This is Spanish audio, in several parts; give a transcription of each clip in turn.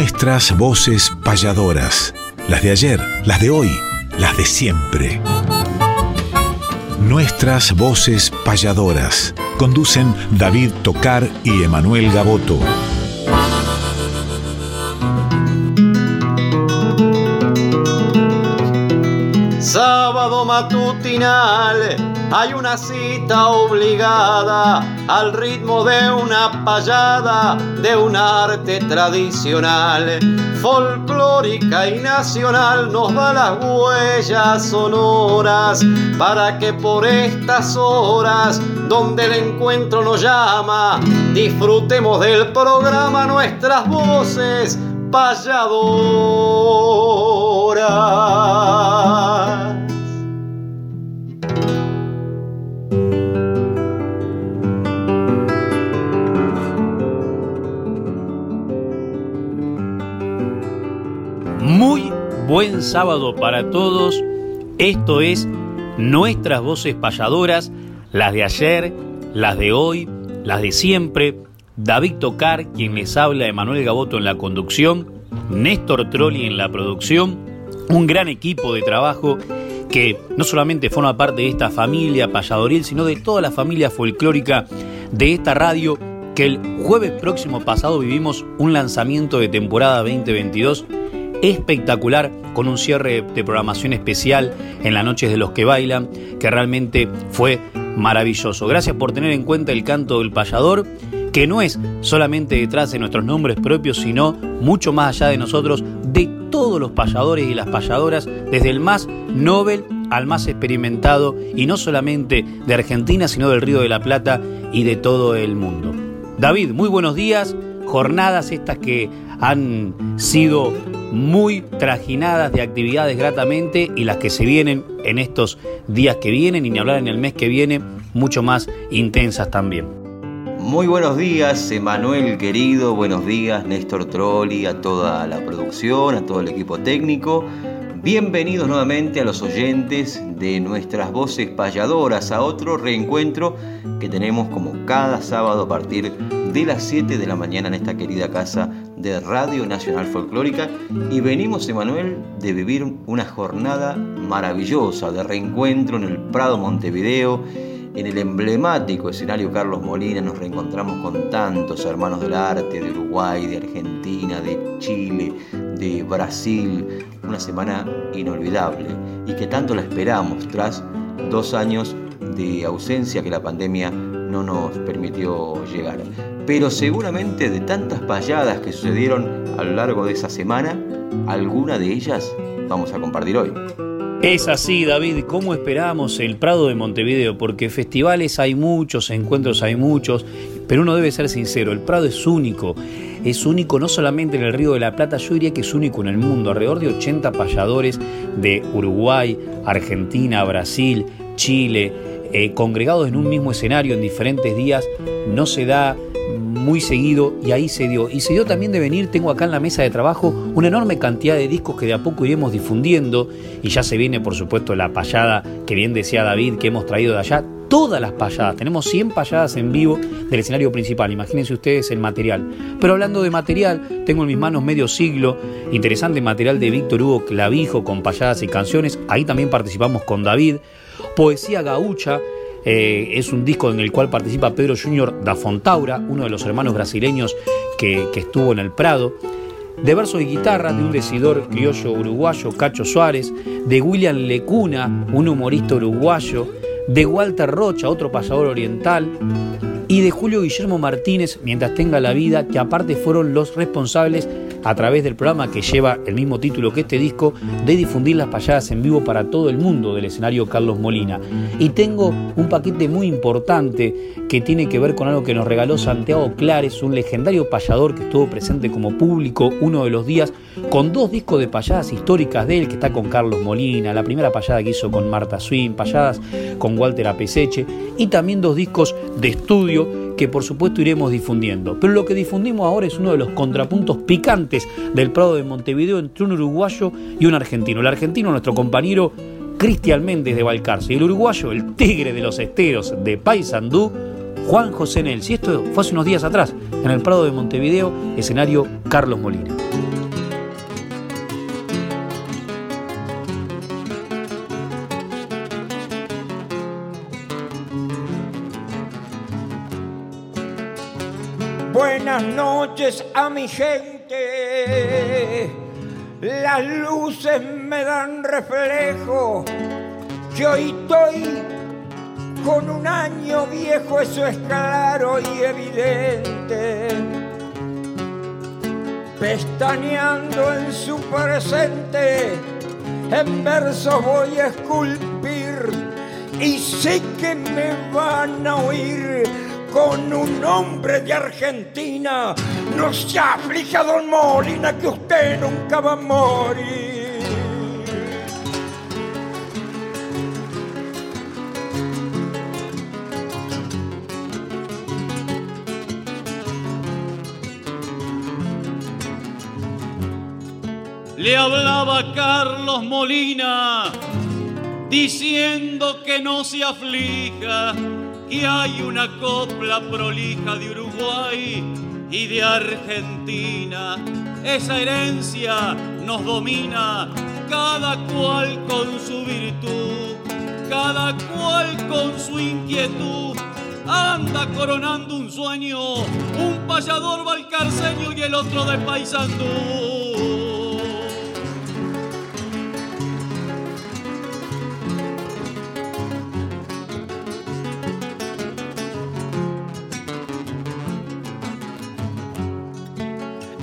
Nuestras voces payadoras, las de ayer, las de hoy, las de siempre. Nuestras voces payadoras. Conducen David Tocar y Emanuel Gaboto. Sábado matutinal, hay una cita obligada al ritmo de una payada de un arte tradicional, folclórica y nacional, nos da las huellas sonoras para que por estas horas, donde el encuentro nos llama, disfrutemos del programa nuestras voces payadoras. Buen sábado para todos. Esto es nuestras voces payadoras, las de ayer, las de hoy, las de siempre. David Tocar, quien les habla, Emanuel Gaboto en la conducción, Néstor Trolli en la producción, un gran equipo de trabajo que no solamente forma parte de esta familia payadoril, sino de toda la familia folclórica de esta radio, que el jueves próximo pasado vivimos un lanzamiento de temporada 2022 espectacular con un cierre de programación especial en las noches de los que bailan, que realmente fue maravilloso. Gracias por tener en cuenta el canto del payador, que no es solamente detrás de nuestros nombres propios, sino mucho más allá de nosotros, de todos los payadores y las payadoras, desde el más Nobel al más experimentado, y no solamente de Argentina, sino del Río de la Plata y de todo el mundo. David, muy buenos días. Jornadas estas que han sido muy trajinadas de actividades gratamente y las que se vienen en estos días que vienen y ni hablar en el mes que viene, mucho más intensas también. Muy buenos días, Emanuel querido, buenos días, Néstor Trolli, a toda la producción, a todo el equipo técnico. Bienvenidos nuevamente a los oyentes de nuestras voces payadoras, a otro reencuentro que tenemos como cada sábado a partir de las 7 de la mañana en esta querida casa de Radio Nacional Folclórica y venimos, Emanuel, de vivir una jornada maravillosa de reencuentro en el Prado Montevideo, en el emblemático escenario Carlos Molina. Nos reencontramos con tantos hermanos del arte de Uruguay, de Argentina, de Chile, de Brasil, una semana inolvidable y que tanto la esperamos tras dos años de ausencia que la pandemia no nos permitió llegar. Pero seguramente de tantas payadas que sucedieron a lo largo de esa semana, alguna de ellas vamos a compartir hoy. Es así, David, ¿cómo esperamos el Prado de Montevideo? Porque festivales hay muchos, encuentros hay muchos, pero uno debe ser sincero, el Prado es único. Es único no solamente en el Río de la Plata, yo diría que es único en el mundo. Alrededor de 80 payadores de Uruguay, Argentina, Brasil, Chile, eh, congregados en un mismo escenario en diferentes días, no se da muy seguido y ahí se dio. Y se dio también de venir, tengo acá en la mesa de trabajo una enorme cantidad de discos que de a poco iremos difundiendo y ya se viene por supuesto la payada que bien decía David que hemos traído de allá. Todas las payadas, tenemos 100 payadas en vivo del escenario principal, imagínense ustedes el material. Pero hablando de material, tengo en mis manos medio siglo, interesante material de Víctor Hugo Clavijo con payadas y canciones, ahí también participamos con David, poesía gaucha, eh, es un disco en el cual participa Pedro Junior da Fontaura, uno de los hermanos brasileños que, estuvo en el Prado. De verso y guitarra de un decidor criollo uruguayo, Cacho Suárez. De William Lecuna, un humorista uruguayo. De Walter Rocha, otro pasador oriental. Y de Julio Guillermo Martínez, mientras tenga la vida, que aparte fueron los responsables a través del programa que lleva el mismo título que este disco, de difundir las payadas en vivo para todo el mundo del escenario Carlos Molina. Y tengo un paquete muy importante que tiene que ver con algo que nos regaló Santiago Clares, un legendario payador que estuvo presente como público uno de los días, con dos discos de payadas históricas de él, que está con Carlos Molina, la primera payada que hizo con Marta Swin, payadas con Walter Apeseche, y también dos discos de estudio que por supuesto iremos difundiendo. Pero lo que difundimos ahora es uno de los contrapuntos picantes del Prado de Montevideo entre un uruguayo y un argentino. El argentino, nuestro compañero Cristian Méndez de Balcarce, y el uruguayo, el tigre de los esteros de Paysandú, Juan José Nelsi. Esto fue hace unos días atrás, en el Prado de Montevideo, escenario Carlos Molina. Buenas noches a mi gente. Las luces me dan reflejo. Hoy estoy con un año viejo, eso es claro y evidente. Pestañeando en su presente, en versos voy a esculpir y sé que me van a oír con un hombre de Argentina. No se aflija, don Molina, que usted nunca va a morir. Le hablaba Carlos Molina diciendo que no se aflija y hay una copla prolija de Uruguay y de Argentina. Esa herencia nos domina, cada cual con su virtud, cada cual con su inquietud. Anda coronando un sueño, un payador valcarceño y el otro de Paysandú.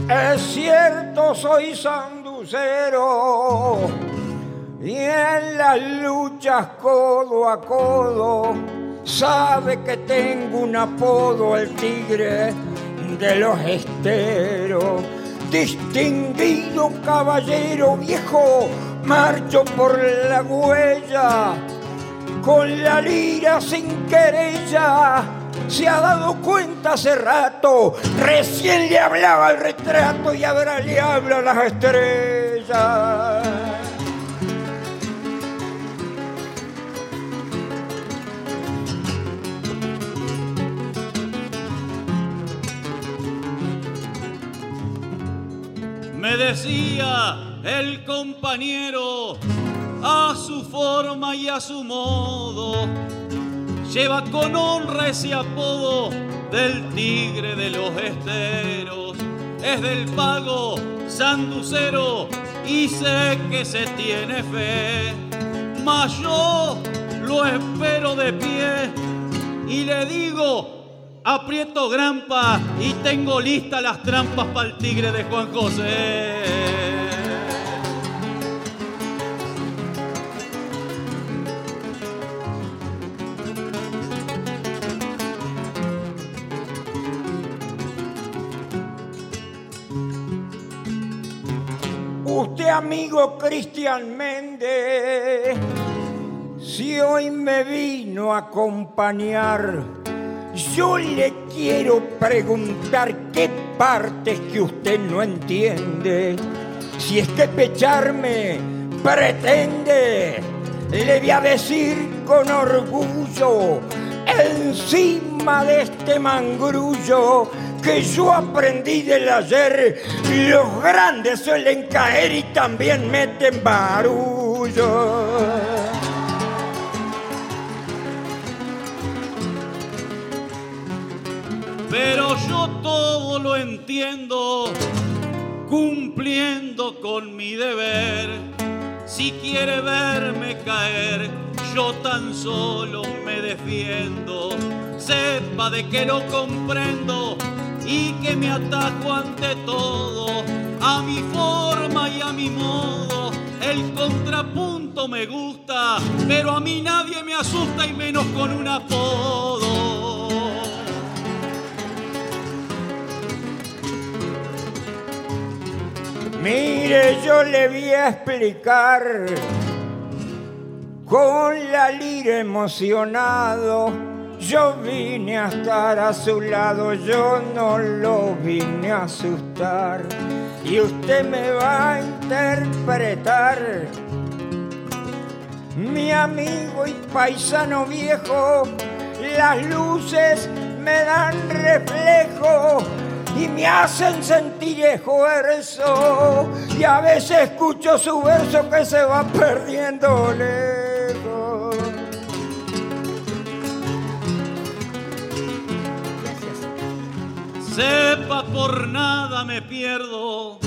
Es cierto, soy sanducero y en las luchas codo a codo sabe que tengo un apodo, el tigre de los esteros. Distinguido caballero viejo, marcho por la huella con la lira sin querella se ha dado cuenta hace rato. Recién le hablaba el retrato y ahora le habla las estrellas. Me decía el compañero a su forma y a su modo lleva con honra ese apodo del tigre de los esteros. Es del pago sanducero y sé que se tiene fe. Mas yo lo espero de pie y le digo, aprieto grampa y tengo listas las trampas para el tigre de Juan José. Amigo Cristian Méndez, si hoy me vino a acompañar, yo le quiero preguntar qué partes que usted no entiende. Si es que pecharme pretende, le voy a decir con orgullo, encima de este mangrullo, que yo aprendí del ayer, los grandes suelen caer y también meten barullo. Pero yo todo lo entiendo, cumpliendo con mi deber. Si quiere verme caer, yo tan solo me defiendo. Sepa de que lo comprendo y que me ataco ante todo, a mi forma y a mi modo. El contrapunto me gusta, pero a mí nadie me asusta y menos con un apodo. Mire, yo le voy a explicar con la lira emocionado yo vine a estar a su lado, yo no lo vine a asustar. Y usted me va a interpretar, mi amigo y paisano viejo, las luces me dan reflejo y me hacen sentir esfuerzo. Y a veces escucho su verso que se va perdiendo sepa por nada me pierdo.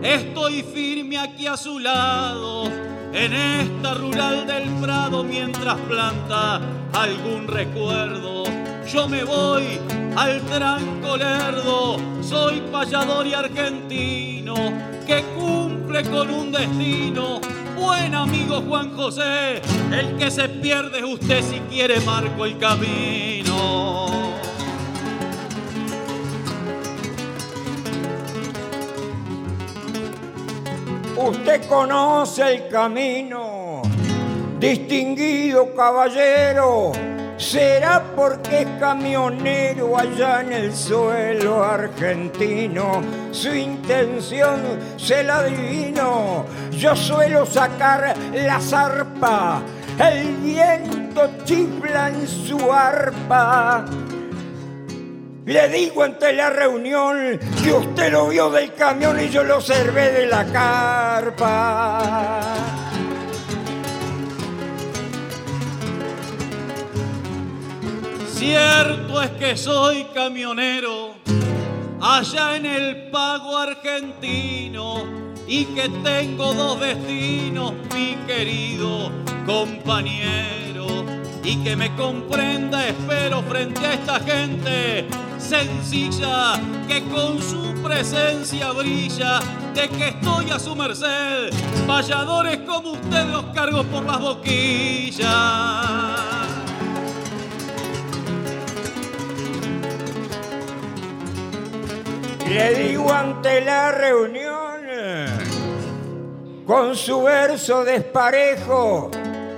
Estoy firme aquí a su lado, en esta rural del Prado, mientras planta algún recuerdo. Yo me voy al tranco lerdo, soy payador y argentino, que cumple con un destino. Buen amigo Juan José, el que se pierde es usted si quiere marco el camino. Usted conoce el camino, distinguido caballero. Será porque es camionero allá en el suelo argentino. Su intención se la adivino. Yo suelo sacar la zarpa. El viento chifla en su arpa le digo ante la reunión que usted lo vio del camión y yo lo observé de la carpa. Cierto es que soy camionero allá en el pago argentino y que tengo dos destinos, mi querido compañero. Y que me comprenda, espero, frente a esta gente sencilla que con su presencia brilla, de que estoy a su merced. Valladores como usted los cargo por las boquillas. Le digo ante la reunión, con su verso desparejo,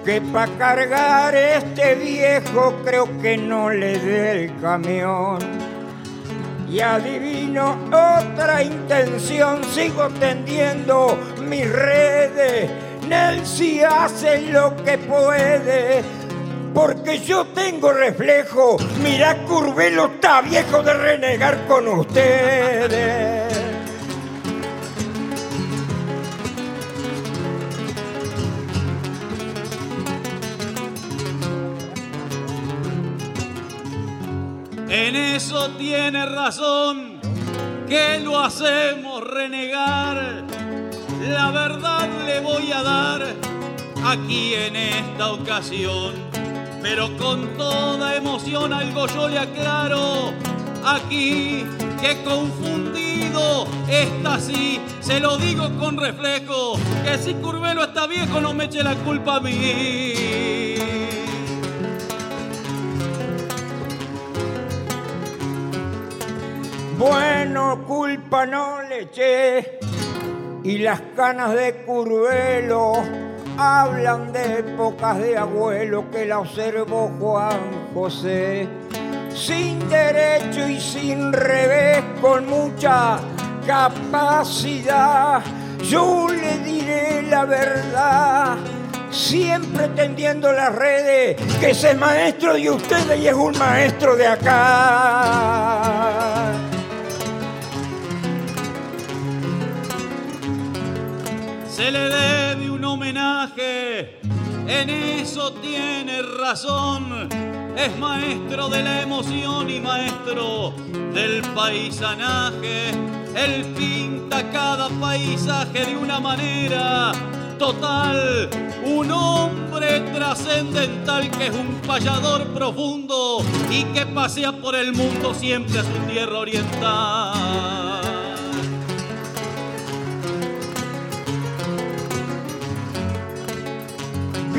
que pa' cargar este viejo creo que no le dé el camión y adivino otra intención. Sigo tendiendo mis redes. Nelsi hace lo que puede. Porque yo tengo reflejo. Mira, Curvelo está viejo de renegar con ustedes. En eso tiene razón, que lo hacemos renegar. La verdad le voy a dar aquí en esta ocasión, pero con toda emoción algo yo le aclaro. Aquí que confundido está así, se lo digo con reflejo, que si Curvelo está viejo no me eche la culpa a mí. Bueno, culpa no le eché. Y las canas de Curvelo hablan de épocas de abuelo que la observó Juan José. Sin derecho y sin revés, con mucha capacidad, yo le diré la verdad siempre tendiendo las redes, que es maestro de ustedes y es un maestro de acá. Se le debe un homenaje, en eso tiene razón. Es maestro de la emoción y maestro del paisanaje. Él pinta cada paisaje de una manera total. Un hombre trascendental que es un payador profundo y que pasea por el mundo siempre a su tierra oriental.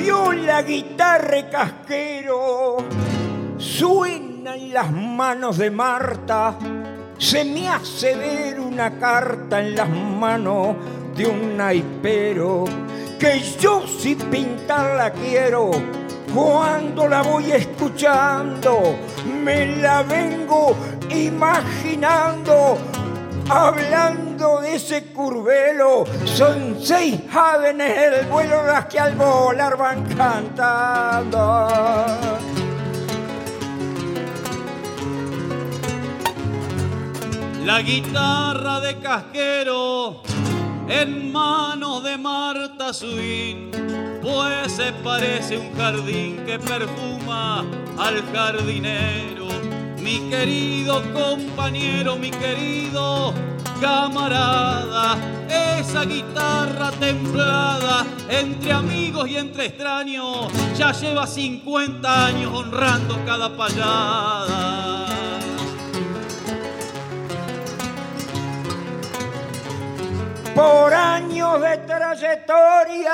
La guitarra casquero, suena en las manos de Marta, se me hace ver una carta en las manos de un naipero, que yo si pintarla quiero, cuando la voy escuchando, me la vengo imaginando Hablando de ese curvelo, son seis jóvenes el vuelo las que al volar van cantando. La guitarra de casquero en manos de Marta Swin, pues se parece un jardín que perfuma al jardinero mi querido compañero, mi querido camarada, esa guitarra templada entre amigos y entre extraños ya lleva 50 años honrando cada payada. Por años de trayectoria,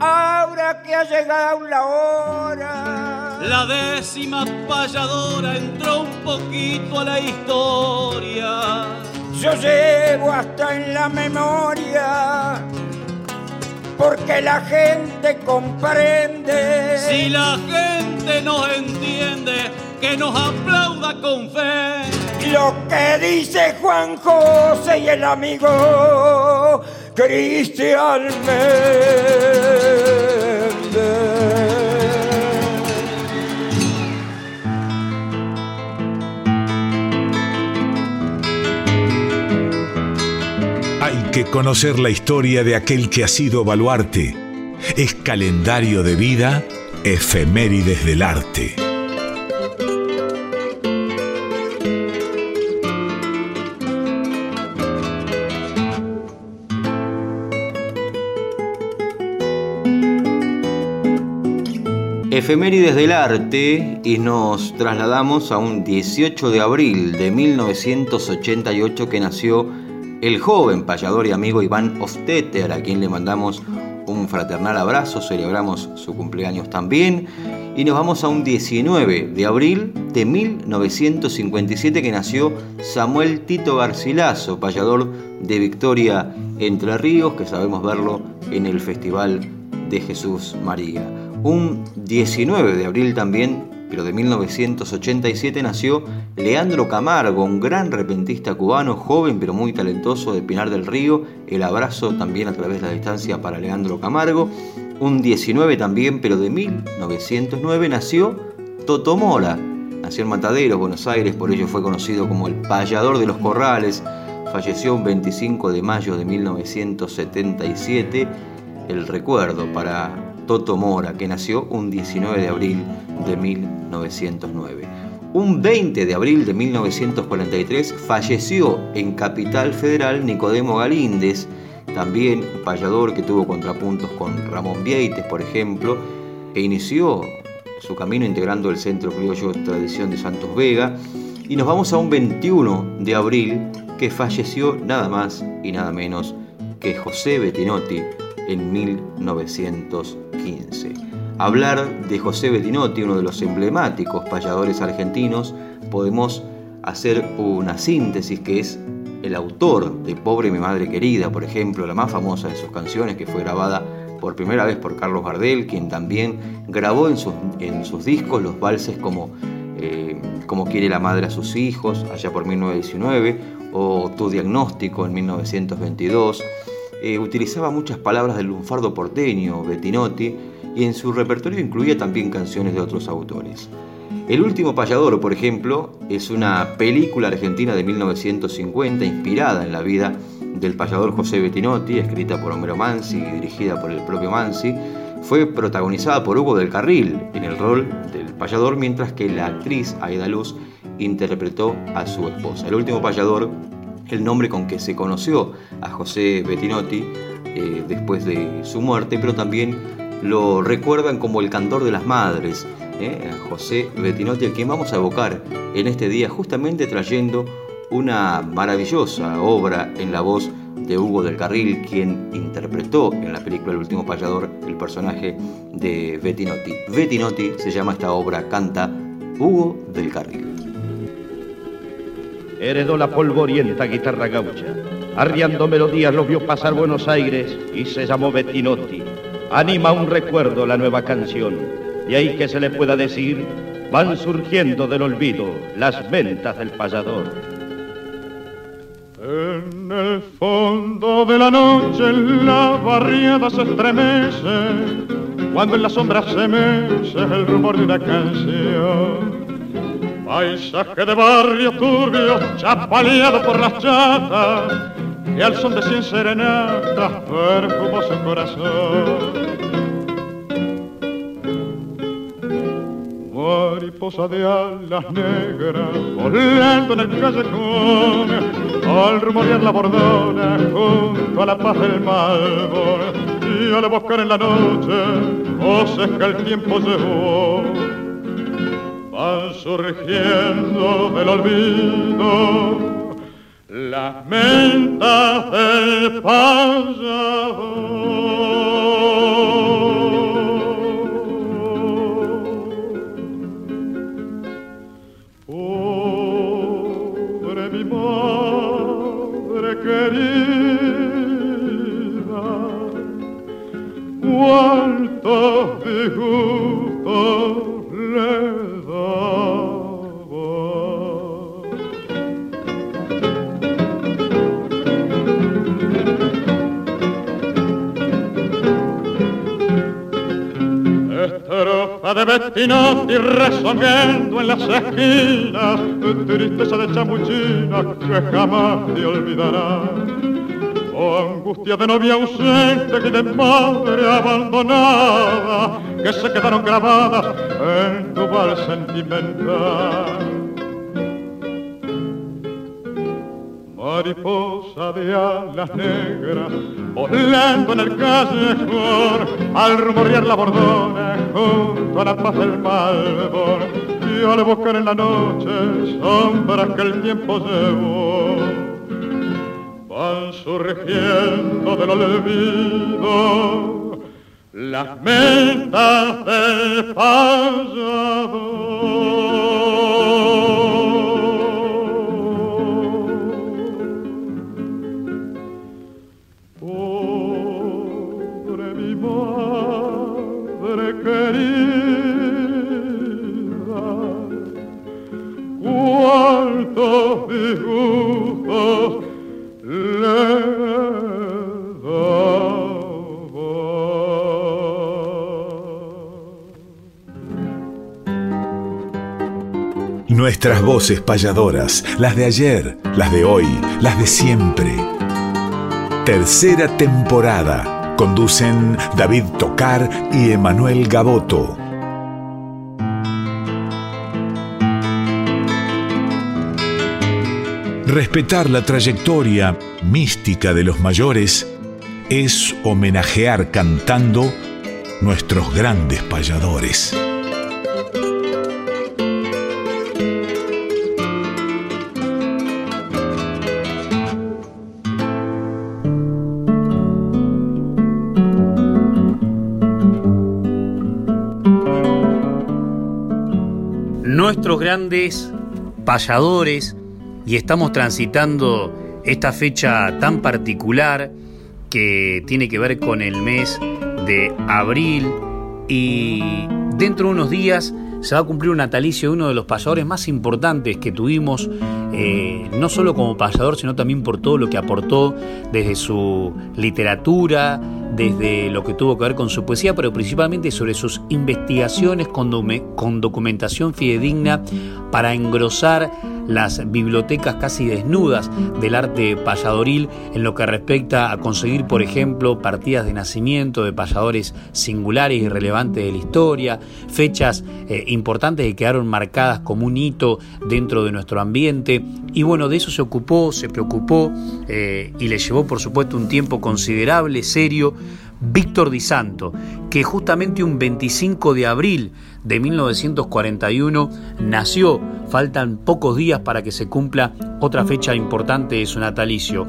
ahora que ha llegado la hora. La décima payadora entró un poquito a la historia. Yo llevo hasta en la memoria, porque la gente comprende. Si la gente nos entiende, que nos aplauda con fe. Lo que dice Juan José y el amigo Cristian Hay que conocer la historia de aquel que ha sido baluarte. Es calendario de vida, efemérides del arte. Efemérides del arte y nos trasladamos a un 18 de abril de 1988 que nació el joven payador y amigo Iván Ostetter, a quien le mandamos un fraternal abrazo, celebramos su cumpleaños también. Y nos vamos a un 19 de abril de 1957 que nació Samuel Tito Garcilaso, payador de Victoria Entre Ríos, que sabemos verlo en el Festival de Jesús María. Un 19 de abril también, pero de 1987, nació Leandro Camargo, un gran repentista cubano, joven pero muy talentoso de Pinar del Río. El abrazo también a través de la distancia para Leandro Camargo. Un 19 también, pero de 1909, nació Toto Mora. Nació en Mataderos, Buenos Aires, por ello fue conocido como el payador de los corrales. Falleció un 25 de mayo de 1977. El recuerdo para Toto Mora, que nació un 19 de abril de 1909. Un 20 de abril de 1943 falleció en Capital Federal Nicodemo Galíndez, también un payador que tuvo contrapuntos con Ramón Vieites, por ejemplo, e inició su camino integrando el Centro Criollo Tradición de Santos Vega. Y nos vamos a un 21 de abril que falleció nada más y nada menos que José Bettinotti en 1915. Hablar de José Bettinotti, uno de los emblemáticos payadores argentinos, podemos hacer una síntesis que es el autor de Pobre mi madre querida, por ejemplo, la más famosa de sus canciones que fue grabada por primera vez por Carlos Gardel, quien también grabó en sus, en sus discos los valses como eh, Como quiere la madre a sus hijos, allá por 1919, o Tu diagnóstico en 1922. Eh, utilizaba muchas palabras del lunfardo porteño, Bettinotti, y en su repertorio incluía también canciones de otros autores. El último payador, por ejemplo, es una película argentina de 1950 inspirada en la vida del payador José Bettinotti, escrita por Homero Mansi y dirigida por el propio Mansi. Fue protagonizada por Hugo del Carril en el rol del payador, mientras que la actriz Aida Luz interpretó a su esposa. El último payador el nombre con que se conoció a José Bettinotti eh, después de su muerte, pero también lo recuerdan como el cantor de las madres, eh, José Bettinotti, al quien vamos a evocar en este día, justamente trayendo una maravillosa obra en la voz de Hugo del Carril, quien interpretó en la película El último payador el personaje de Bettinotti. Bettinotti se llama esta obra, canta Hugo del Carril heredó la polvorienta guitarra gaucha. Arriando melodías lo vio pasar Buenos Aires y se llamó Bettinotti. Anima un recuerdo la nueva canción. Y ahí que se le pueda decir, van surgiendo del olvido las ventas del payador. En el fondo de la noche la barriada se estremece, cuando en la sombra se mece el rumor de una canción. Paisaje de barrio turbio, chapaleado por las chatas, y al son de cien serenatas perfumó su corazón. mariposa de alas negras, volando en el callejón, al rumorear la bordona junto a la paz del malvo, y al buscar en la noche voces que el tiempo llevó, van surgiendo del olvido las mentas del cuántos disgustos Estrofa de Bettinotti resonando en las esquinas, tristeza de chamuchina que jamás te olvidará angustia de novia ausente y de madre abandonada que se quedaron grabadas en tu bar sentimental. Mariposa de alas negras, volando en el callejón, al rumorear la bordona junto a la paz del malvor, y al buscar en la noche sombras que el tiempo llevó van surgiendo del olvido las mentas del Pobre Nuestras voces payadoras, las de ayer, las de hoy, las de siempre. Tercera temporada. Conducen David Tocar y Emanuel Gaboto. Respetar la trayectoria mística de los mayores es homenajear cantando nuestros grandes payadores. Grandes payadores y estamos transitando esta fecha tan particular que tiene que ver con el mes de abril y dentro de unos días se va a cumplir un natalicio de uno de los payadores más importantes que tuvimos, eh, no solo como payador, sino también por todo lo que aportó desde su literatura, desde lo que tuvo que ver con su poesía, pero principalmente sobre sus investigaciones con, con documentación fidedigna para engrosar las bibliotecas casi desnudas del arte payadoril en lo que respecta a conseguir, por ejemplo, partidas de nacimiento de payadores singulares y relevantes de la historia, fechas eh, importantes que quedaron marcadas como un hito dentro de nuestro ambiente. Y bueno, de eso se ocupó, se preocupó eh, y le llevó, por supuesto, un tiempo considerable, serio, Víctor Di Santo, que justamente un 25 de abril de 1941 nació. Faltan pocos días para que se cumpla otra fecha importante de su natalicio.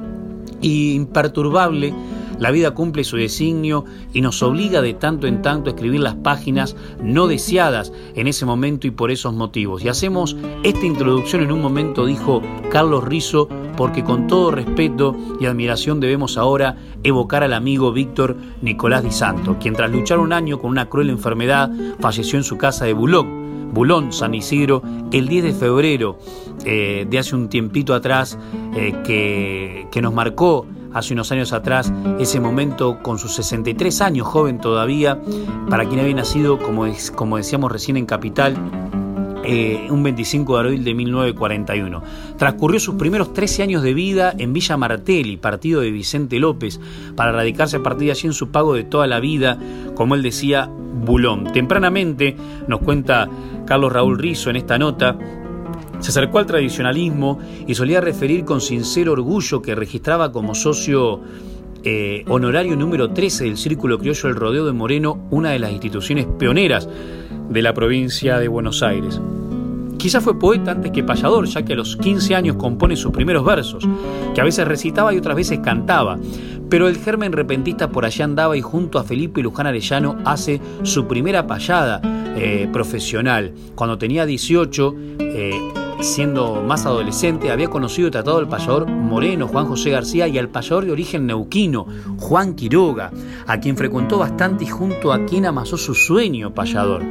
Y imperturbable la vida cumple su designio y nos obliga de tanto en tanto a escribir las páginas no deseadas en ese momento y por esos motivos. Y hacemos esta introducción en un momento, dijo Carlos Rizo, porque con todo respeto y admiración debemos ahora evocar al amigo Víctor Nicolás Di Santo, quien tras luchar un año con una cruel enfermedad falleció en su casa de Bulón. Bulón, San Isidro, el 10 de febrero eh, de hace un tiempito atrás, eh, que, que nos marcó hace unos años atrás, ese momento con sus 63 años, joven todavía, para quien había nacido, como, como decíamos recién en Capital, eh, un 25 de abril de 1941. Transcurrió sus primeros 13 años de vida en Villa Martelli, partido de Vicente López, para radicarse a partir de allí en su pago de toda la vida, como él decía, Bulón. Tempranamente, nos cuenta Carlos Raúl Rizo en esta nota, se acercó al tradicionalismo y solía referir con sincero orgullo que registraba como socio eh, honorario número 13 del Círculo Criollo El Rodeo de Moreno, una de las instituciones pioneras de la provincia de Buenos Aires. Quizá fue poeta antes que payador, ya que a los 15 años compone sus primeros versos, que a veces recitaba y otras veces cantaba, pero el germen repentista por allá andaba y junto a Felipe Luján Arellano hace su primera payada eh, profesional. Cuando tenía 18, siendo más adolescente, había conocido y tratado al payador moreno Juan José García y al payador de origen neuquino Juan Quiroga, a quien frecuentó bastante y junto a quien amasó su sueño payador.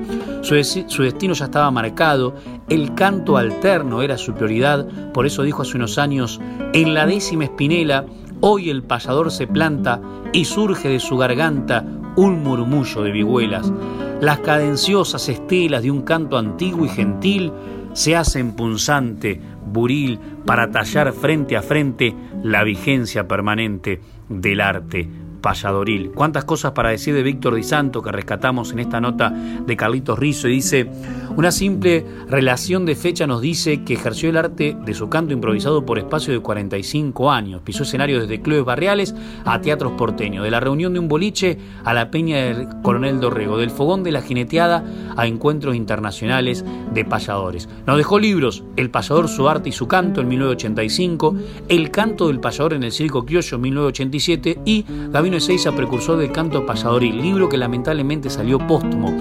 Su, su destino ya estaba marcado, el canto alterno era su prioridad, por eso dijo hace unos años, en la décima espinela, hoy el payador se planta y surge de su garganta un murmullo de vihuelas. Las cadenciosas estelas de un canto antiguo y gentil se hacen punzante, buril, para tallar frente a frente la vigencia permanente del arte payadoril. Cuántas cosas para decir de Víctor Di Santo que rescatamos en esta nota de Carlitos Rizzo y dice, una simple relación de fecha nos dice que ejerció el arte de su canto improvisado por espacio de 45 años, pisó escenarios desde clubes barriales a teatros porteños, de la reunión de un boliche a la peña del coronel Dorrego, del fogón de la jineteada a encuentros internacionales de payadores. Nos dejó libros, El payador, su arte y su canto en 1985, El canto del payador en el circo criollo en 1987 y Gabino Ezeiza, precursor del canto pasadoril, libro que lamentablemente salió póstumo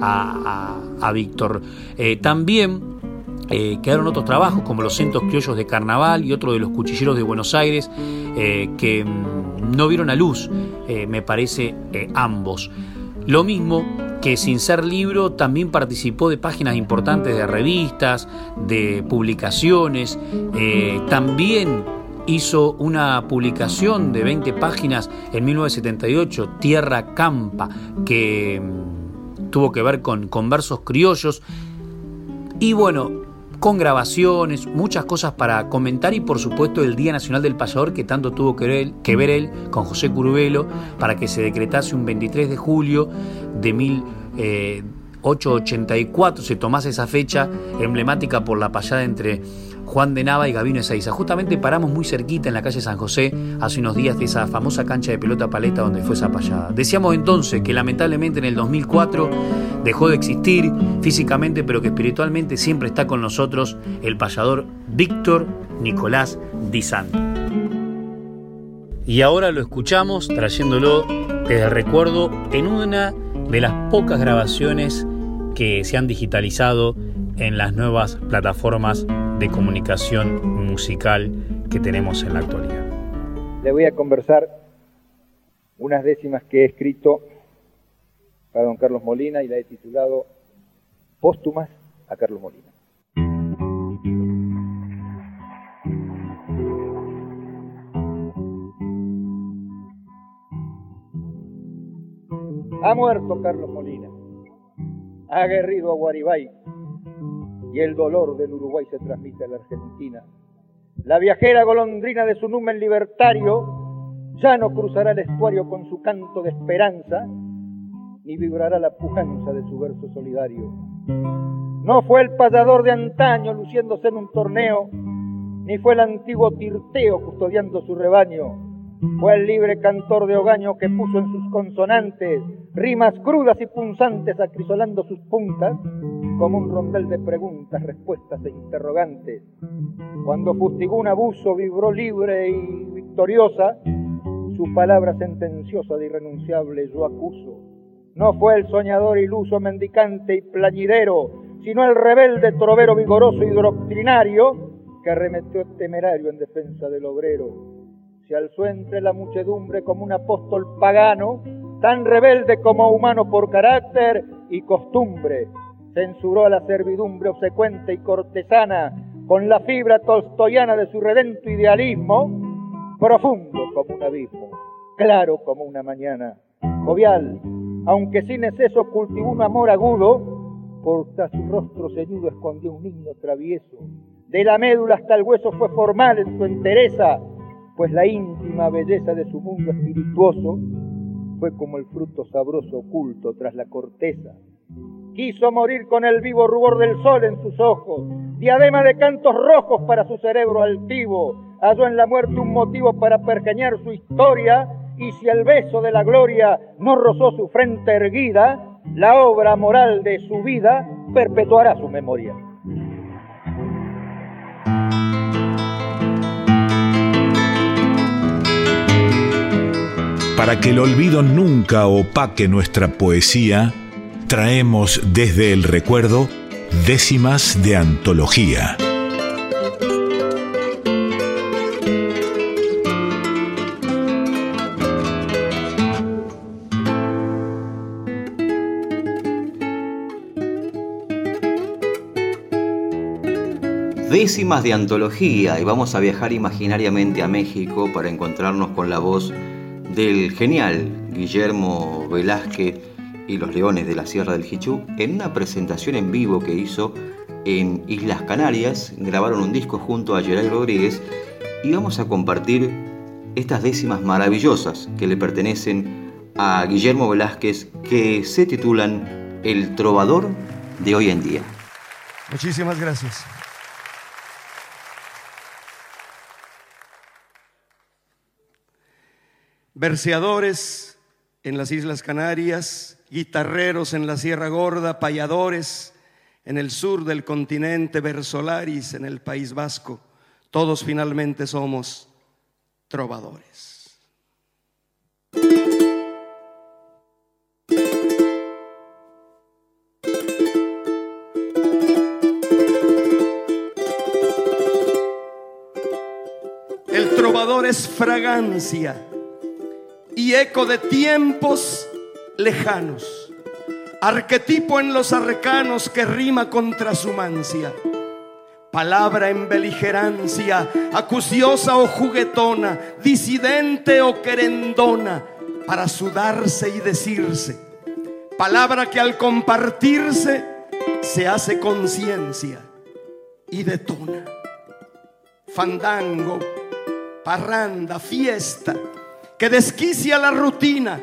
a, Víctor. Eh, también eh, quedaron otros trabajos como Los Centros Criollos de Carnaval y otro de los Cuchilleros de Buenos Aires eh, que mm, no vieron a luz, me parece, ambos. Lo mismo que sin ser libro también participó de páginas importantes de revistas, de publicaciones, también hizo una publicación de 20 páginas en 1978, Tierra Campa, que mm, tuvo que ver con, versos criollos. Y bueno, con grabaciones, muchas cosas para comentar y por supuesto el Día Nacional del Payador que tanto tuvo que ver, que ver él con José Curubelo para que se decretase un 23 de julio de 1884, eh, se tomase esa fecha emblemática por la payada entre Juan de Nava y Gabino Ezeiza. Justamente paramos muy cerquita en la calle San José hace unos días de esa famosa cancha de pelota paleta donde fue esa payada. Decíamos entonces que lamentablemente en el 2004 dejó de existir físicamente, pero que espiritualmente siempre está con nosotros el payador Víctor Nicolás Di. Y ahora lo escuchamos trayéndolo desde el recuerdo en una de las pocas grabaciones que se han digitalizado en las nuevas plataformas de comunicación musical que tenemos en la actualidad. Le voy a conversar unas décimas que he escrito para don Carlos Molina y la he titulado Póstumas a Carlos Molina. Ha muerto Carlos Molina, ha aguerrido a Guaribay, y el dolor del Uruguay se transmite a la Argentina. La viajera golondrina de su numen libertario ya no cruzará el estuario con su canto de esperanza, ni vibrará la pujanza de su verso solidario. No fue el payador de antaño luciéndose en un torneo, ni fue el antiguo tirteo custodiando su rebaño. Fue el libre cantor de hogaño que puso en sus consonantes rimas crudas y punzantes acrisolando sus puntas como un rondel de preguntas, respuestas e interrogantes. Cuando fustigó un abuso, vibró libre y victoriosa, su palabra sentenciosa de irrenunciable yo acuso. No fue el soñador iluso, mendicante y plañidero, sino el rebelde trovero vigoroso y doctrinario que arremetió temerario en defensa del obrero. Se alzó entre la muchedumbre como un apóstol pagano, tan rebelde como humano por carácter y costumbre, censuró a la servidumbre obsecuente y cortesana con la fibra tolstoyana de su redento idealismo, profundo como un abismo, claro como una mañana, jovial, aunque sin exceso cultivó un amor agudo, por tras su rostro ceñudo escondió un niño travieso. De la médula hasta el hueso fue formal en su entereza, pues la íntima belleza de su mundo espirituoso fue como el fruto sabroso oculto tras la corteza. Quiso morir con el vivo rubor del sol en sus ojos, diadema de cantos rojos para su cerebro altivo, halló en la muerte un motivo para pergeñar su historia, y si el beso de la gloria no rozó su frente erguida, la obra moral de su vida perpetuará su memoria. Para que el olvido nunca opaque nuestra poesía, traemos desde el recuerdo décimas de antología. Décimas de antología y vamos a viajar imaginariamente a México para encontrarnos con la voz del genial Guillermo Velázquez y los Leones de la Sierra del Jichú en una presentación en vivo que hizo en Islas Canarias. Grabaron un disco junto a Geray Rodríguez y vamos a compartir estas décimas maravillosas que le pertenecen a Guillermo Velázquez que se titulan El trovador de hoy en día. Muchísimas gracias. Verseadores en las Islas Canarias, guitarreros en la Sierra Gorda, payadores en el sur del continente, versolaris en el País Vasco. Todos finalmente somos trovadores. El trovador es fragancia y eco de tiempos lejanos, arquetipo en los arcanos que rima contra su mancia, palabra en beligerancia, acuciosa o juguetona, disidente o querendona, para sudarse y decirse, palabra que al compartirse se hace conciencia y detona. Fandango, parranda, fiesta, que desquicia la rutina,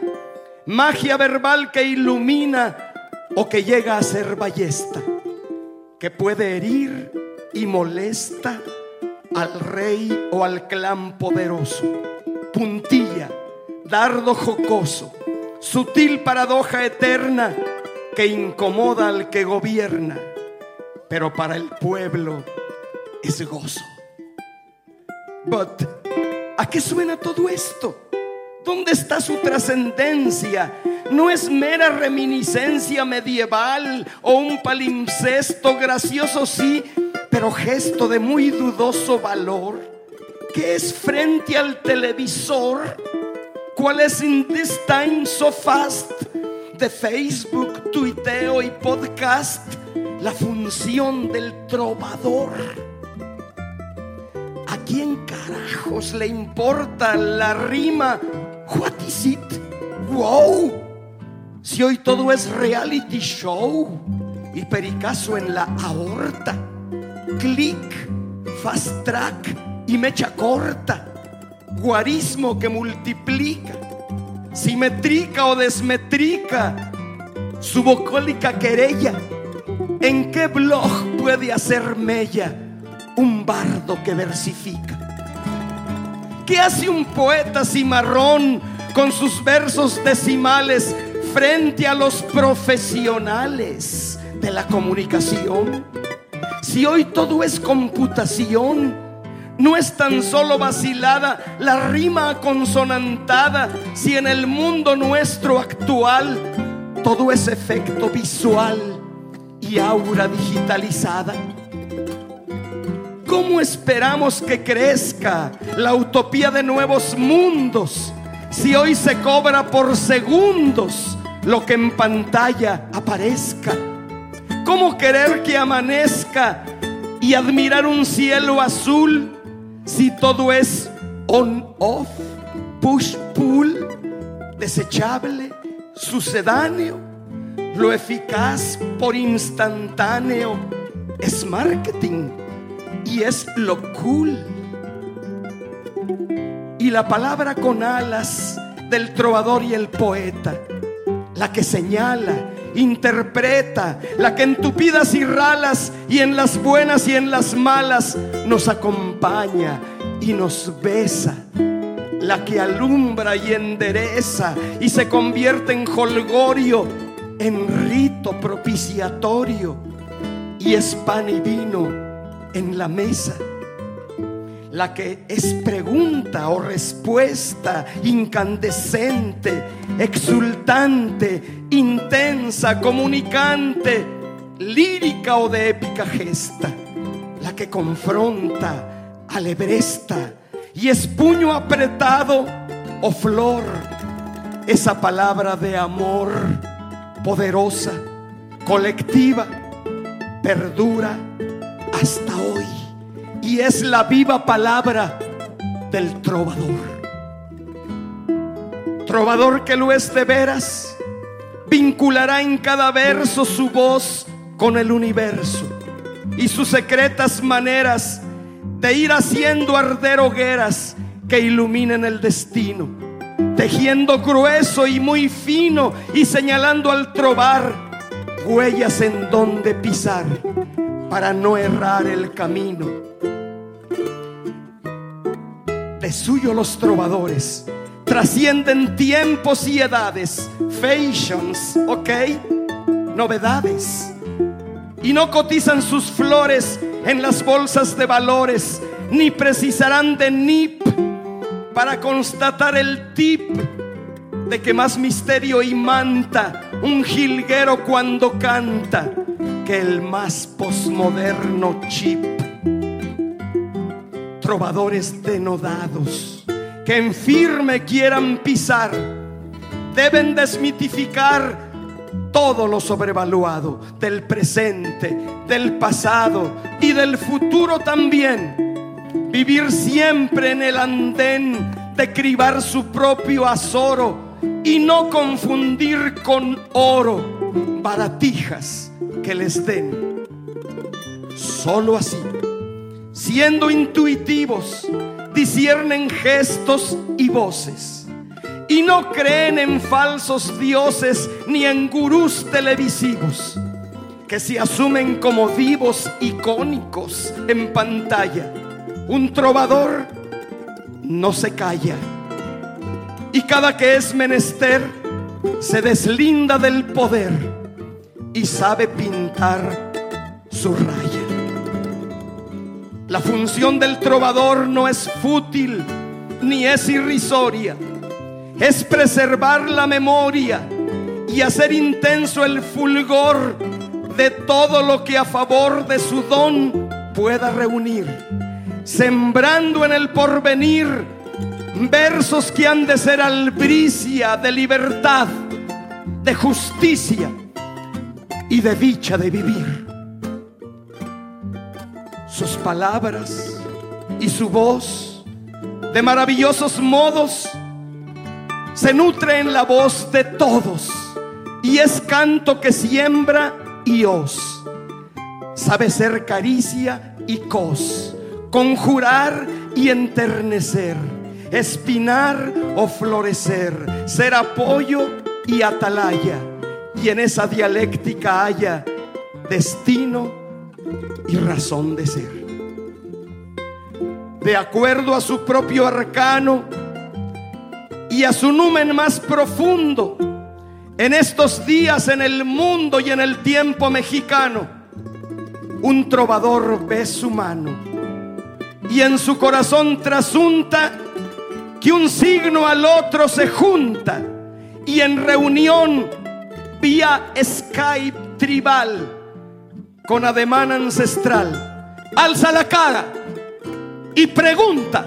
magia verbal que ilumina o que llega a ser ballesta, que puede herir y molesta al rey o al clan poderoso. Puntilla, dardo jocoso, sutil paradoja eterna que incomoda al que gobierna, pero para el pueblo es gozo. But, ¿a qué suena todo esto? ¿Dónde está su trascendencia? No es mera reminiscencia medieval o un palimpsesto gracioso, sí, pero gesto de muy dudoso valor. ¿Qué es frente al televisor? ¿Cuál es in this time so fast? De Facebook, tuiteo y podcast, la función del trovador. ¿A quién carajos le importa la rima? What is it? Wow. Si hoy todo es reality show y pericazo en la aorta, click, fast track y mecha corta, guarismo que multiplica, simétrica o desmetrica, subocólica querella. ¿En qué blog puede hacer mella un bardo que versifica? ¿Qué hace un poeta cimarrón con sus versos decimales frente a los profesionales de la comunicación? Si hoy todo es computación, no es tan solo vacilada la rima consonantada, si en el mundo nuestro actual todo es efecto visual y aura digitalizada. ¿Cómo esperamos que crezca la utopía de nuevos mundos si hoy se cobra por segundos lo que en pantalla aparezca? ¿Cómo querer que amanezca y admirar un cielo azul si todo es on-off, push-pull, desechable, sucedáneo? Lo eficaz por instantáneo es marketing y es lo cool. Y la palabra con alas del trovador y el poeta, la que señala, interpreta, la que en tupidas y ralas y en las buenas y en las malas nos acompaña y nos besa la que alumbra y endereza y se convierte en holgorio, en rito propiciatorio y es pan y vino en la mesa. La que es pregunta o respuesta incandescente, exultante, intensa, comunicante, lírica o de épica gesta. La que confronta, alebresta, y es puño apretado o flor, esa palabra de amor poderosa, colectiva, perdura hasta hoy y es la viva palabra del trovador. Trovador que lo es de veras, vinculará en cada verso su voz con el universo y sus secretas maneras de ir haciendo arder hogueras que iluminen el destino, tejiendo grueso y muy fino y señalando al trobar huellas en donde pisar para no errar el camino. De suyo los trovadores trascienden tiempos y edades, fashions, ok, novedades, y no cotizan sus flores en las bolsas de valores, ni precisarán de NIP para constatar el tip de que más misterio y manta un jilguero cuando canta el más posmoderno chip. Trovadores denodados que en firme quieran pisar deben desmitificar todo lo sobrevaluado del presente, del pasado y del futuro también. Vivir siempre en el andén de cribar su propio azoro y no confundir con oro baratijas que les den. Solo así, siendo intuitivos, disciernen gestos y voces y no creen en falsos dioses ni en gurús televisivos que se asumen como vivos icónicos en pantalla. Un trovador no se calla y cada que es menester se deslinda del poder y sabe pintar su raya. La función del trovador no es fútil ni es irrisoria es preservar la memoria y hacer intenso el fulgor de todo lo que a favor de su don pueda reunir, sembrando en el porvenir versos que han de ser albricia de libertad, de justicia y de dicha de vivir. Sus palabras y su voz de maravillosos modos se nutre en la voz de todos y es canto que siembra y os. Sabe ser caricia y cos, conjurar y enternecer, espinar o florecer, ser apoyo y atalaya. Y en esa dialéctica haya destino y razón de ser. De acuerdo a su propio arcano, y a su numen más profundo en estos días en el mundo y en el tiempo mexicano. Un trovador ve su mano y en su corazón trasunta que un signo al otro se junta y en reunión vía Skype tribal con ademán ancestral. Alza la cara y pregunta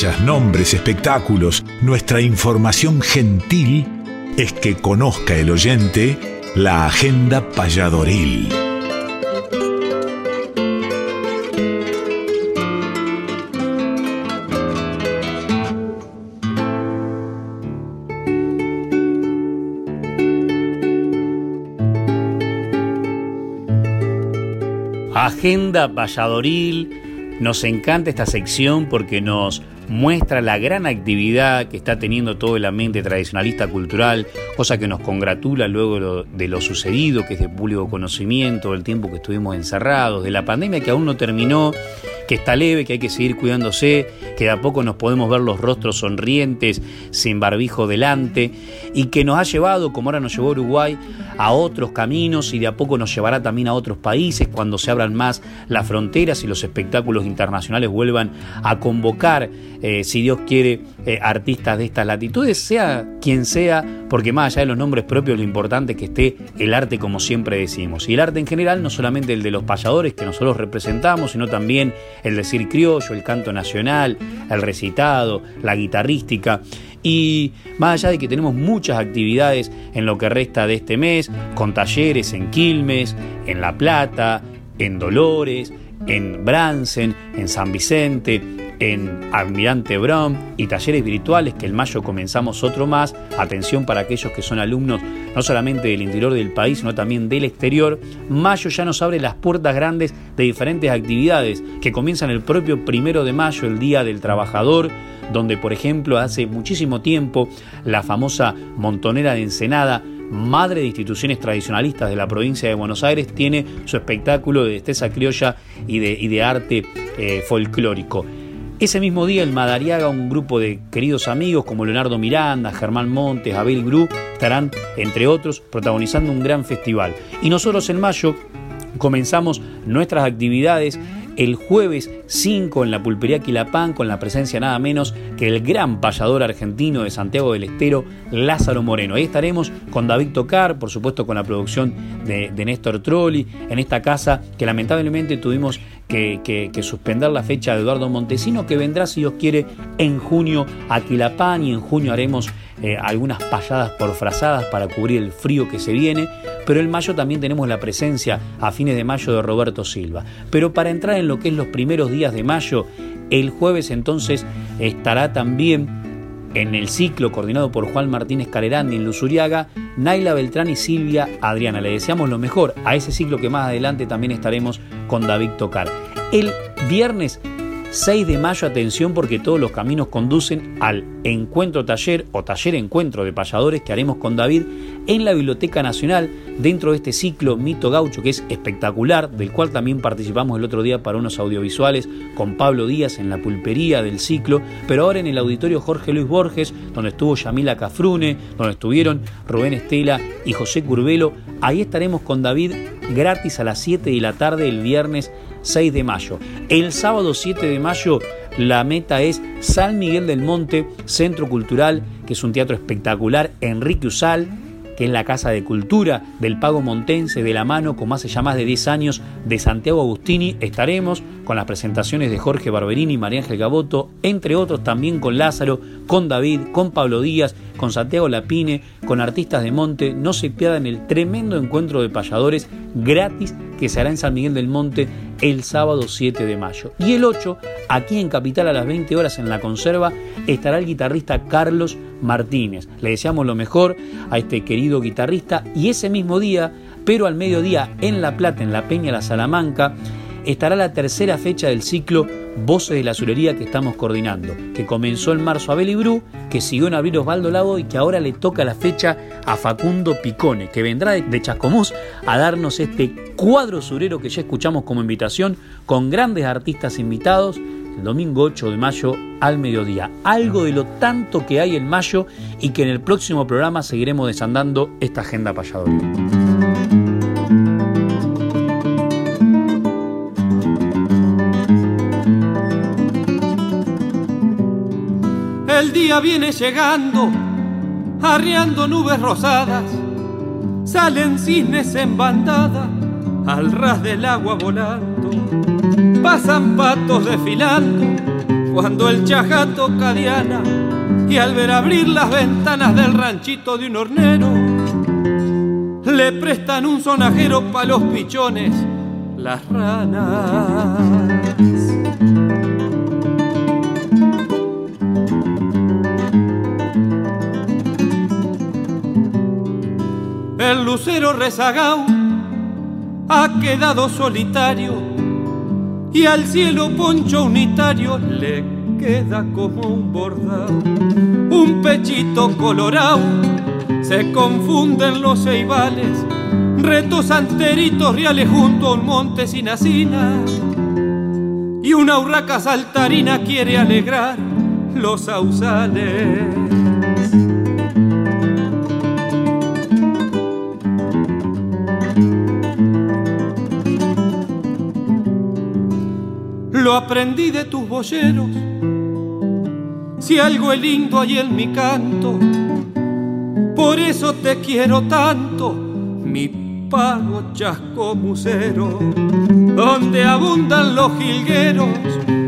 Nombres, espectáculos, nuestra información gentil es que conozca el oyente la agenda payadoril. Agenda Valladoril. Nos encanta esta sección porque nos muestra la gran actividad que está teniendo todo el ambiente tradicionalista cultural, cosa que nos congratula luego de lo, sucedido, que es de público conocimiento, del tiempo que estuvimos encerrados, de la pandemia que aún no terminó, que está leve, que hay que seguir cuidándose, que de a poco nos podemos ver los rostros sonrientes, sin barbijo delante, y que nos ha llevado, como ahora nos llevó Uruguay, a otros caminos y de a poco nos llevará también a otros países cuando se abran más las fronteras y los espectáculos internacionales vuelvan a convocar, eh, si Dios quiere, eh, artistas de estas latitudes, sea quien sea, porque más allá de los nombres propios, lo importante es que esté el arte como siempre decimos. Y el arte en general, no solamente el de los payadores que nosotros representamos, sino también el decir criollo, el canto nacional, el recitado, la guitarrística. Y más allá de que tenemos muchas actividades en lo que resta de este mes, con talleres en Quilmes, en La Plata, en Dolores, en Bransen, en San Vicente, en Almirante Brown y talleres virtuales que en mayo comenzamos otro más. Atención para aquellos que son alumnos no solamente del interior del país, sino también del exterior. Mayo ya nos abre las puertas grandes de diferentes actividades que comienzan el propio primero de mayo, el Día del Trabajador, donde por ejemplo hace muchísimo tiempo la famosa montonera de Ensenada madre de instituciones tradicionalistas de la provincia de Buenos Aires, tiene su espectáculo de destreza criolla y de, arte eh, folclórico. Ese mismo día, el Madariaga, un grupo de queridos amigos como Leonardo Miranda, Germán Montes, Abel Gru, estarán, entre otros, protagonizando un gran festival. Y nosotros en mayo comenzamos nuestras actividades el jueves 5 en la pulpería Quilapán con la presencia nada menos que el gran payador argentino de Santiago del Estero, Lázaro Moreno. Ahí estaremos con David Tocar, por supuesto con la producción de, de Néstor Trolli, en esta casa que lamentablemente tuvimos que, suspender la fecha de Eduardo Montesino, que vendrá, si Dios quiere, en junio a Quilapán y en junio haremos eh, algunas payadas porfrazadas para cubrir el frío que se viene, pero en mayo también tenemos la presencia a fines de mayo de Roberto Silva. Pero para entrar en lo que es los primeros días de mayo, el jueves entonces estará también en el ciclo coordinado por Juan Martínez Calerandi en Luzuriaga, Naila Beltrán y Silvia Adriana. Le deseamos lo mejor a ese ciclo que más adelante también estaremos con David Tocar. El viernes 6 de mayo, atención porque todos los caminos conducen al encuentro taller o taller encuentro de payadores que haremos con David en la Biblioteca Nacional dentro de este ciclo Mito Gaucho que es espectacular, del cual también participamos el otro día para unos audiovisuales con Pablo Díaz en la pulpería del ciclo, pero ahora en el auditorio Jorge Luis Borges, donde estuvo Yamila Cafrune, donde estuvieron Rubén Estela y José Curvelo, ahí estaremos con David gratis a las 7 de la tarde el viernes 6 de mayo. El sábado 7 de mayo la meta es San Miguel del Monte, Centro Cultural, que es un teatro espectacular, Enrique Usal, que es la Casa de Cultura del Pago Montense, de la mano, como hace ya más de 10 años, de Santiago Agustini. Estaremos con las presentaciones de Jorge Barberini y María Ángel Gaboto, entre otros también con Lázaro, con David, con Pablo Díaz, con Santiago Lapine, con artistas de Monte. No se pierdan el tremendo encuentro de payadores gratis que se hará en San Miguel del Monte el sábado 7 de mayo. Y el 8, aquí en Capital a las 20 horas en la conserva, estará el guitarrista Carlos Martínez. Le deseamos lo mejor a este querido guitarrista y ese mismo día, pero al mediodía en La Plata, en la Peña La Salamanca, estará la tercera fecha del ciclo Voces de la Azulería que estamos coordinando, que comenzó en marzo a Belibru, que siguió en abril Osvaldo Lago y que ahora le toca la fecha a Facundo Picone, que vendrá de Chascomús a darnos este cuadro surero que ya escuchamos como invitación, con grandes artistas invitados, el domingo 8 de mayo al mediodía. Algo de lo tanto que hay en mayo y que en el próximo programa seguiremos desandando esta agenda payadora. El día viene llegando, arriando nubes rosadas, salen cisnes en bandada, al ras del agua volando, pasan patos desfilando, cuando el chajato cadiana, y al ver abrir las ventanas del ranchito de un hornero, le prestan un sonajero pa' los pichones, las ranas. El lucero rezagao ha quedado solitario y al cielo poncho unitario le queda como un bordado. Un pechito colorado se confunden los ceibales, retos anteritos reales junto a un monte sin asina. Y una urraca saltarina quiere alegrar los sausales. Lo aprendí de tus boyeros. Si algo es lindo hay en mi canto, por eso te quiero tanto, mi pago chasco musero, donde abundan los jilgueros,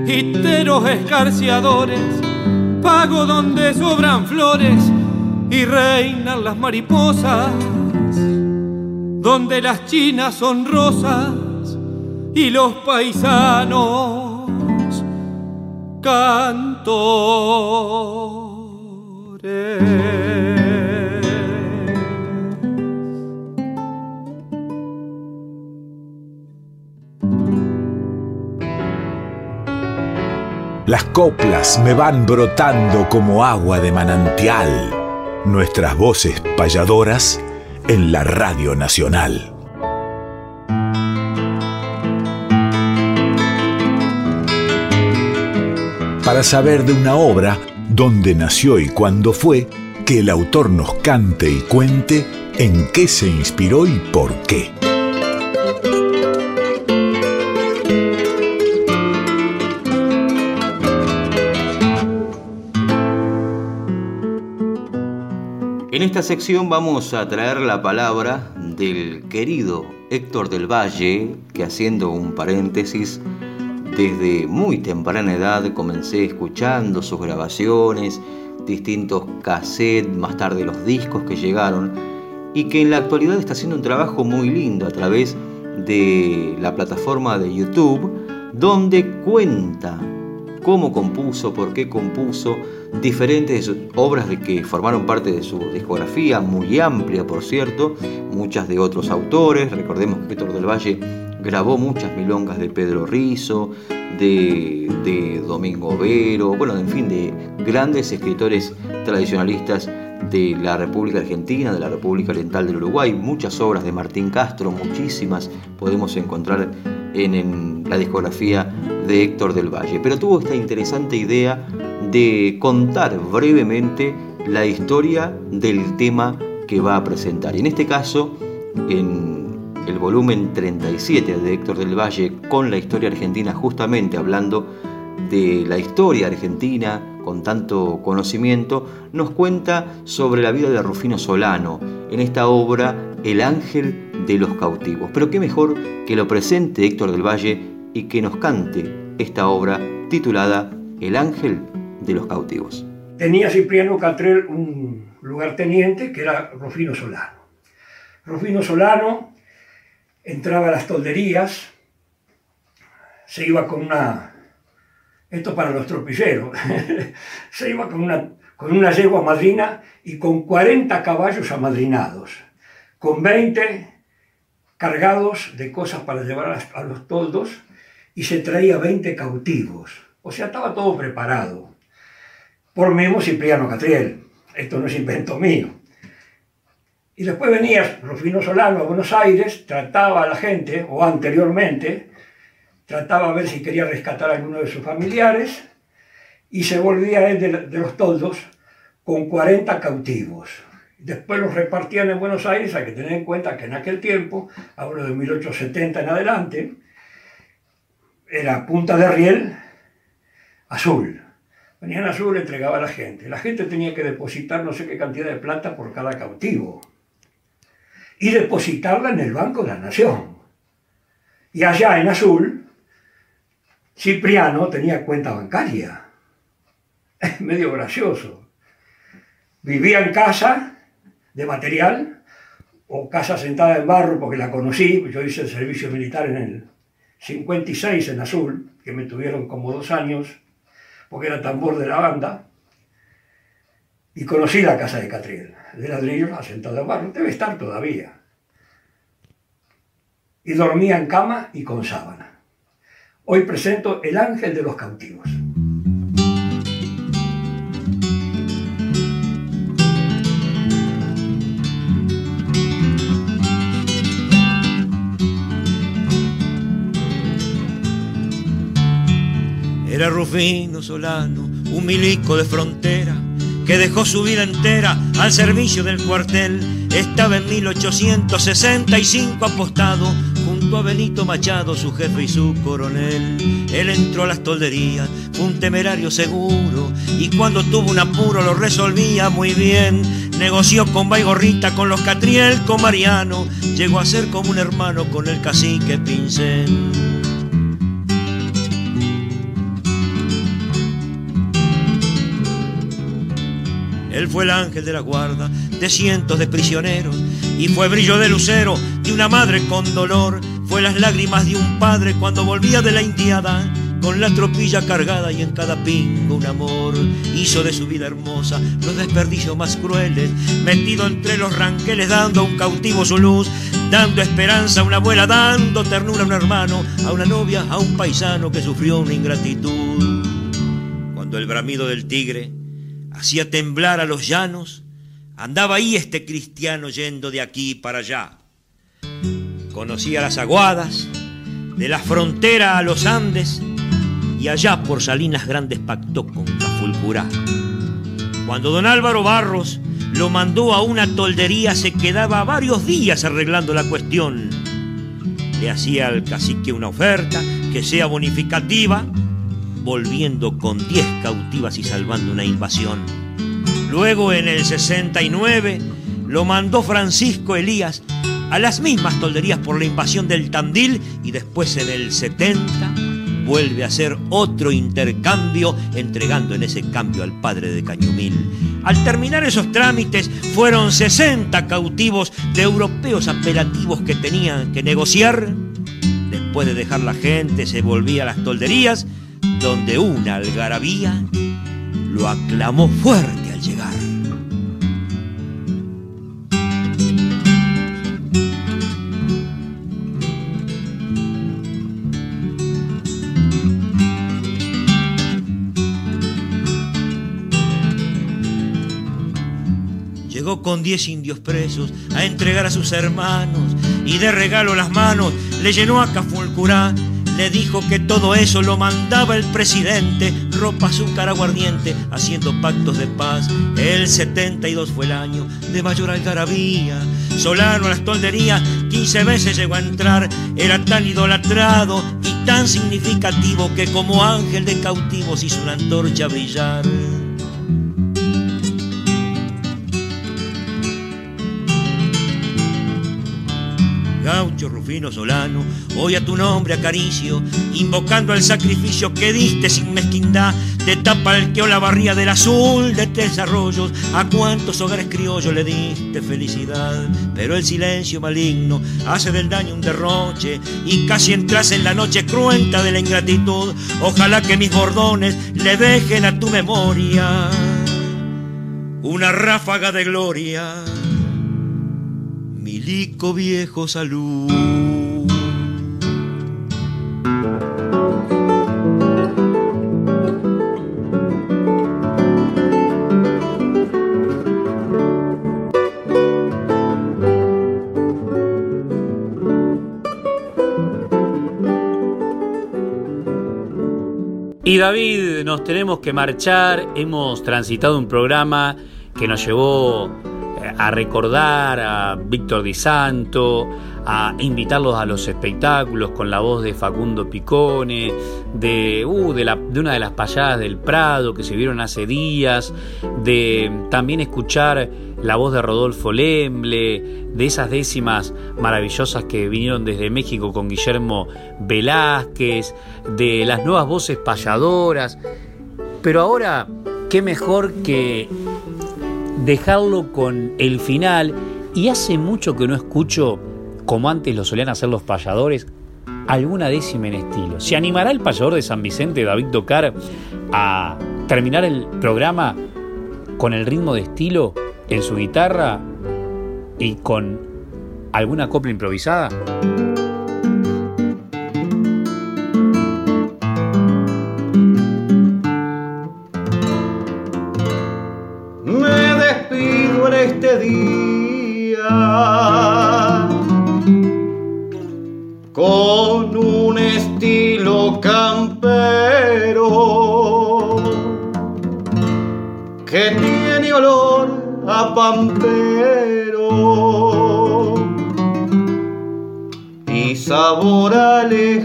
hiteros escarciadores, pago donde sobran flores y reinan las mariposas, donde las chinas son rosas y los paisanos Las coplas me van brotando como agua de manantial. Nuestras voces payadoras en la Radio Nacional. Para saber de una obra, dónde nació y cuándo fue, que el autor nos cante y cuente en qué se inspiró y por qué. En esta sección vamos a traer la palabra del querido Héctor del Valle, que haciendo un paréntesis, desde muy temprana edad comencé escuchando sus grabaciones, distintos cassettes, más tarde los discos que llegaron, y que en la actualidad está haciendo un trabajo muy lindo a través de la plataforma de YouTube, donde cuenta cómo compuso, por qué compuso, diferentes obras de que formaron parte de su discografía, muy amplia por cierto, muchas de otros autores, recordemos que Héctor del Valle grabó muchas milongas de Pedro Rizo, de, Domingo Vero, bueno, en fin, de grandes escritores tradicionalistas de la República Argentina, de la República Oriental del Uruguay, muchas obras de Martín Castro, muchísimas podemos encontrar en, la discografía de Héctor del Valle. Pero tuvo esta interesante idea de contar brevemente la historia del tema que va a presentar. En este caso, en el volumen 37 de Héctor del Valle con la historia argentina, justamente hablando de la historia argentina con tanto conocimiento, nos cuenta sobre la vida de Rufino Solano en esta obra El ángel de los cautivos. Pero qué mejor que lo presente Héctor del Valle y que nos cante esta obra titulada El ángel de los cautivos. Tenía Cipriano Catrel un lugarteniente que era Rufino Solano. Rufino Solano entraba a las tolderías se iba con una, esto para los tropilleros, se iba con una, con una yegua madrina y con 40 caballos amadrinados, con 20 cargados de cosas para llevar a, los toldos y se traía 20 cautivos. O sea, estaba todo preparado. Por mismo Cipriano Catriel. Esto no es invento mío. Y después venía Rufino Solano a Buenos Aires, trataba a la gente, o anteriormente, trataba a ver si quería rescatar a alguno de sus familiares, y se volvía él de, de los toldos con 40 cautivos. Después los repartían en Buenos Aires, hay que tener en cuenta que en aquel tiempo, hablo de 1870 en adelante, era punta de riel azul. Venían azul, entregaba a la gente. La gente tenía que depositar no sé qué cantidad de plata por cada cautivo. Y depositarla en el Banco de la Nación. Y allá en azul, Cipriano tenía cuenta bancaria. Es medio gracioso. Vivía en casa de material o casa sentada en barro porque la conocí, yo hice el servicio militar en el 56 en azul, que me tuvieron como dos años porque era tambor de la banda, y conocí la casa de Catriel, de ladrillos asentado en barro, debe estar todavía. Y dormía en cama y con sábana. Hoy presento El ángel de los cautivos. Era Rufino Solano, un milico de frontera, que dejó su vida entera al servicio del cuartel. Estaba en 1865 apostado junto a Benito Machado, su jefe y su coronel. Él entró a las tolderías, fue un temerario seguro, y cuando tuvo un apuro lo resolvía muy bien. Negoció con Baigorrita, con los Catriel, con Mariano, llegó a ser como un hermano con el cacique Pincel. Él fue el ángel de la guarda de cientos de prisioneros y fue brillo de lucero de una madre con dolor. Fue las lágrimas de un padre cuando volvía de la indiada con la tropilla cargada y en cada pingo un amor. Hizo de su vida hermosa los desperdicios más crueles, metido entre los ranqueles dando a un cautivo su luz, dando esperanza a una abuela, dando ternura a un hermano, a una novia, a un paisano que sufrió una ingratitud. Cuando el bramido del tigre hacía temblar a los llanos, andaba ahí este cristiano yendo de aquí para allá. Conocía las aguadas, de la frontera a los Andes, y allá por Salinas Grandes pactó con Cafulcurá. Cuando don Álvaro Barros lo mandó a una toldería, se quedaba varios días arreglando la cuestión. Le hacía al cacique una oferta que sea bonificativa volviendo con 10 cautivas y salvando una invasión. Luego en el 69 lo mandó Francisco Elías a las mismas tolderías por la invasión del Tandil y después en el 70 vuelve a hacer otro intercambio entregando en ese cambio al padre de Cañumil. Al terminar esos trámites fueron 60 cautivos de europeos apelativos que tenían que negociar. Después de dejar la gente se volvía a las tolderías donde una algarabía lo aclamó fuerte al llegar. Llegó con diez indios presos a entregar a sus hermanos y de regalo las manos le llenó a Cafulcurá le dijo que todo eso lo mandaba el presidente, ropa, azúcar, aguardiente, haciendo pactos de paz. El 72 fue el año de mayor algarabía. Solano a las tolderías 15 veces llegó a entrar, era tan idolatrado y tan significativo que como ángel de cautivos hizo una antorcha brillar. Gaucho Rufino Solano, hoy a tu nombre acaricio, invocando al sacrificio que diste sin mezquindad, de tapalqueo la barría del azul de desarrollos. A cuántos hogares criollos le diste felicidad, pero el silencio maligno hace del daño un derroche y casi entras en la noche cruenta de la ingratitud. Ojalá que mis bordones le dejen a tu memoria una ráfaga de gloria. Milico viejo salud. Y David, nos tenemos que marchar. Hemos transitado un programa que nos llevó a recordar a Víctor Di Santo, a invitarlos a los espectáculos con la voz de Facundo Picone, de, uh, de, de, una de las payadas del Prado que se vieron hace días, de también escuchar la voz de Rodolfo Lemble, de esas décimas maravillosas que vinieron desde México con Guillermo Velázquez, de las nuevas voces payadoras. Pero ahora, qué mejor que dejarlo con el final. Y hace mucho que no escucho, como antes lo solían hacer los payadores, alguna décima en estilo. ¿Se animará el payador de San Vicente, David Tocar, a terminar el programa con el ritmo de estilo en su guitarra y con alguna copla improvisada? Que tiene olor a pampero. Y sabor a lejanía.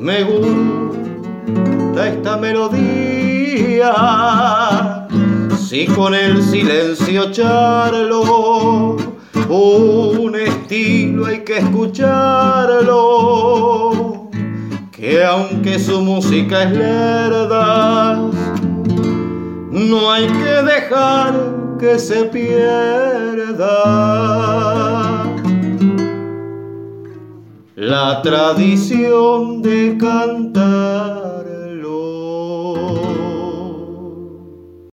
Me gusta esta melodía, si con el silencio charlo, un estilo hay que escucharlo, que aunque su música es lerda, no hay que dejar que se pierda. La tradición de cantar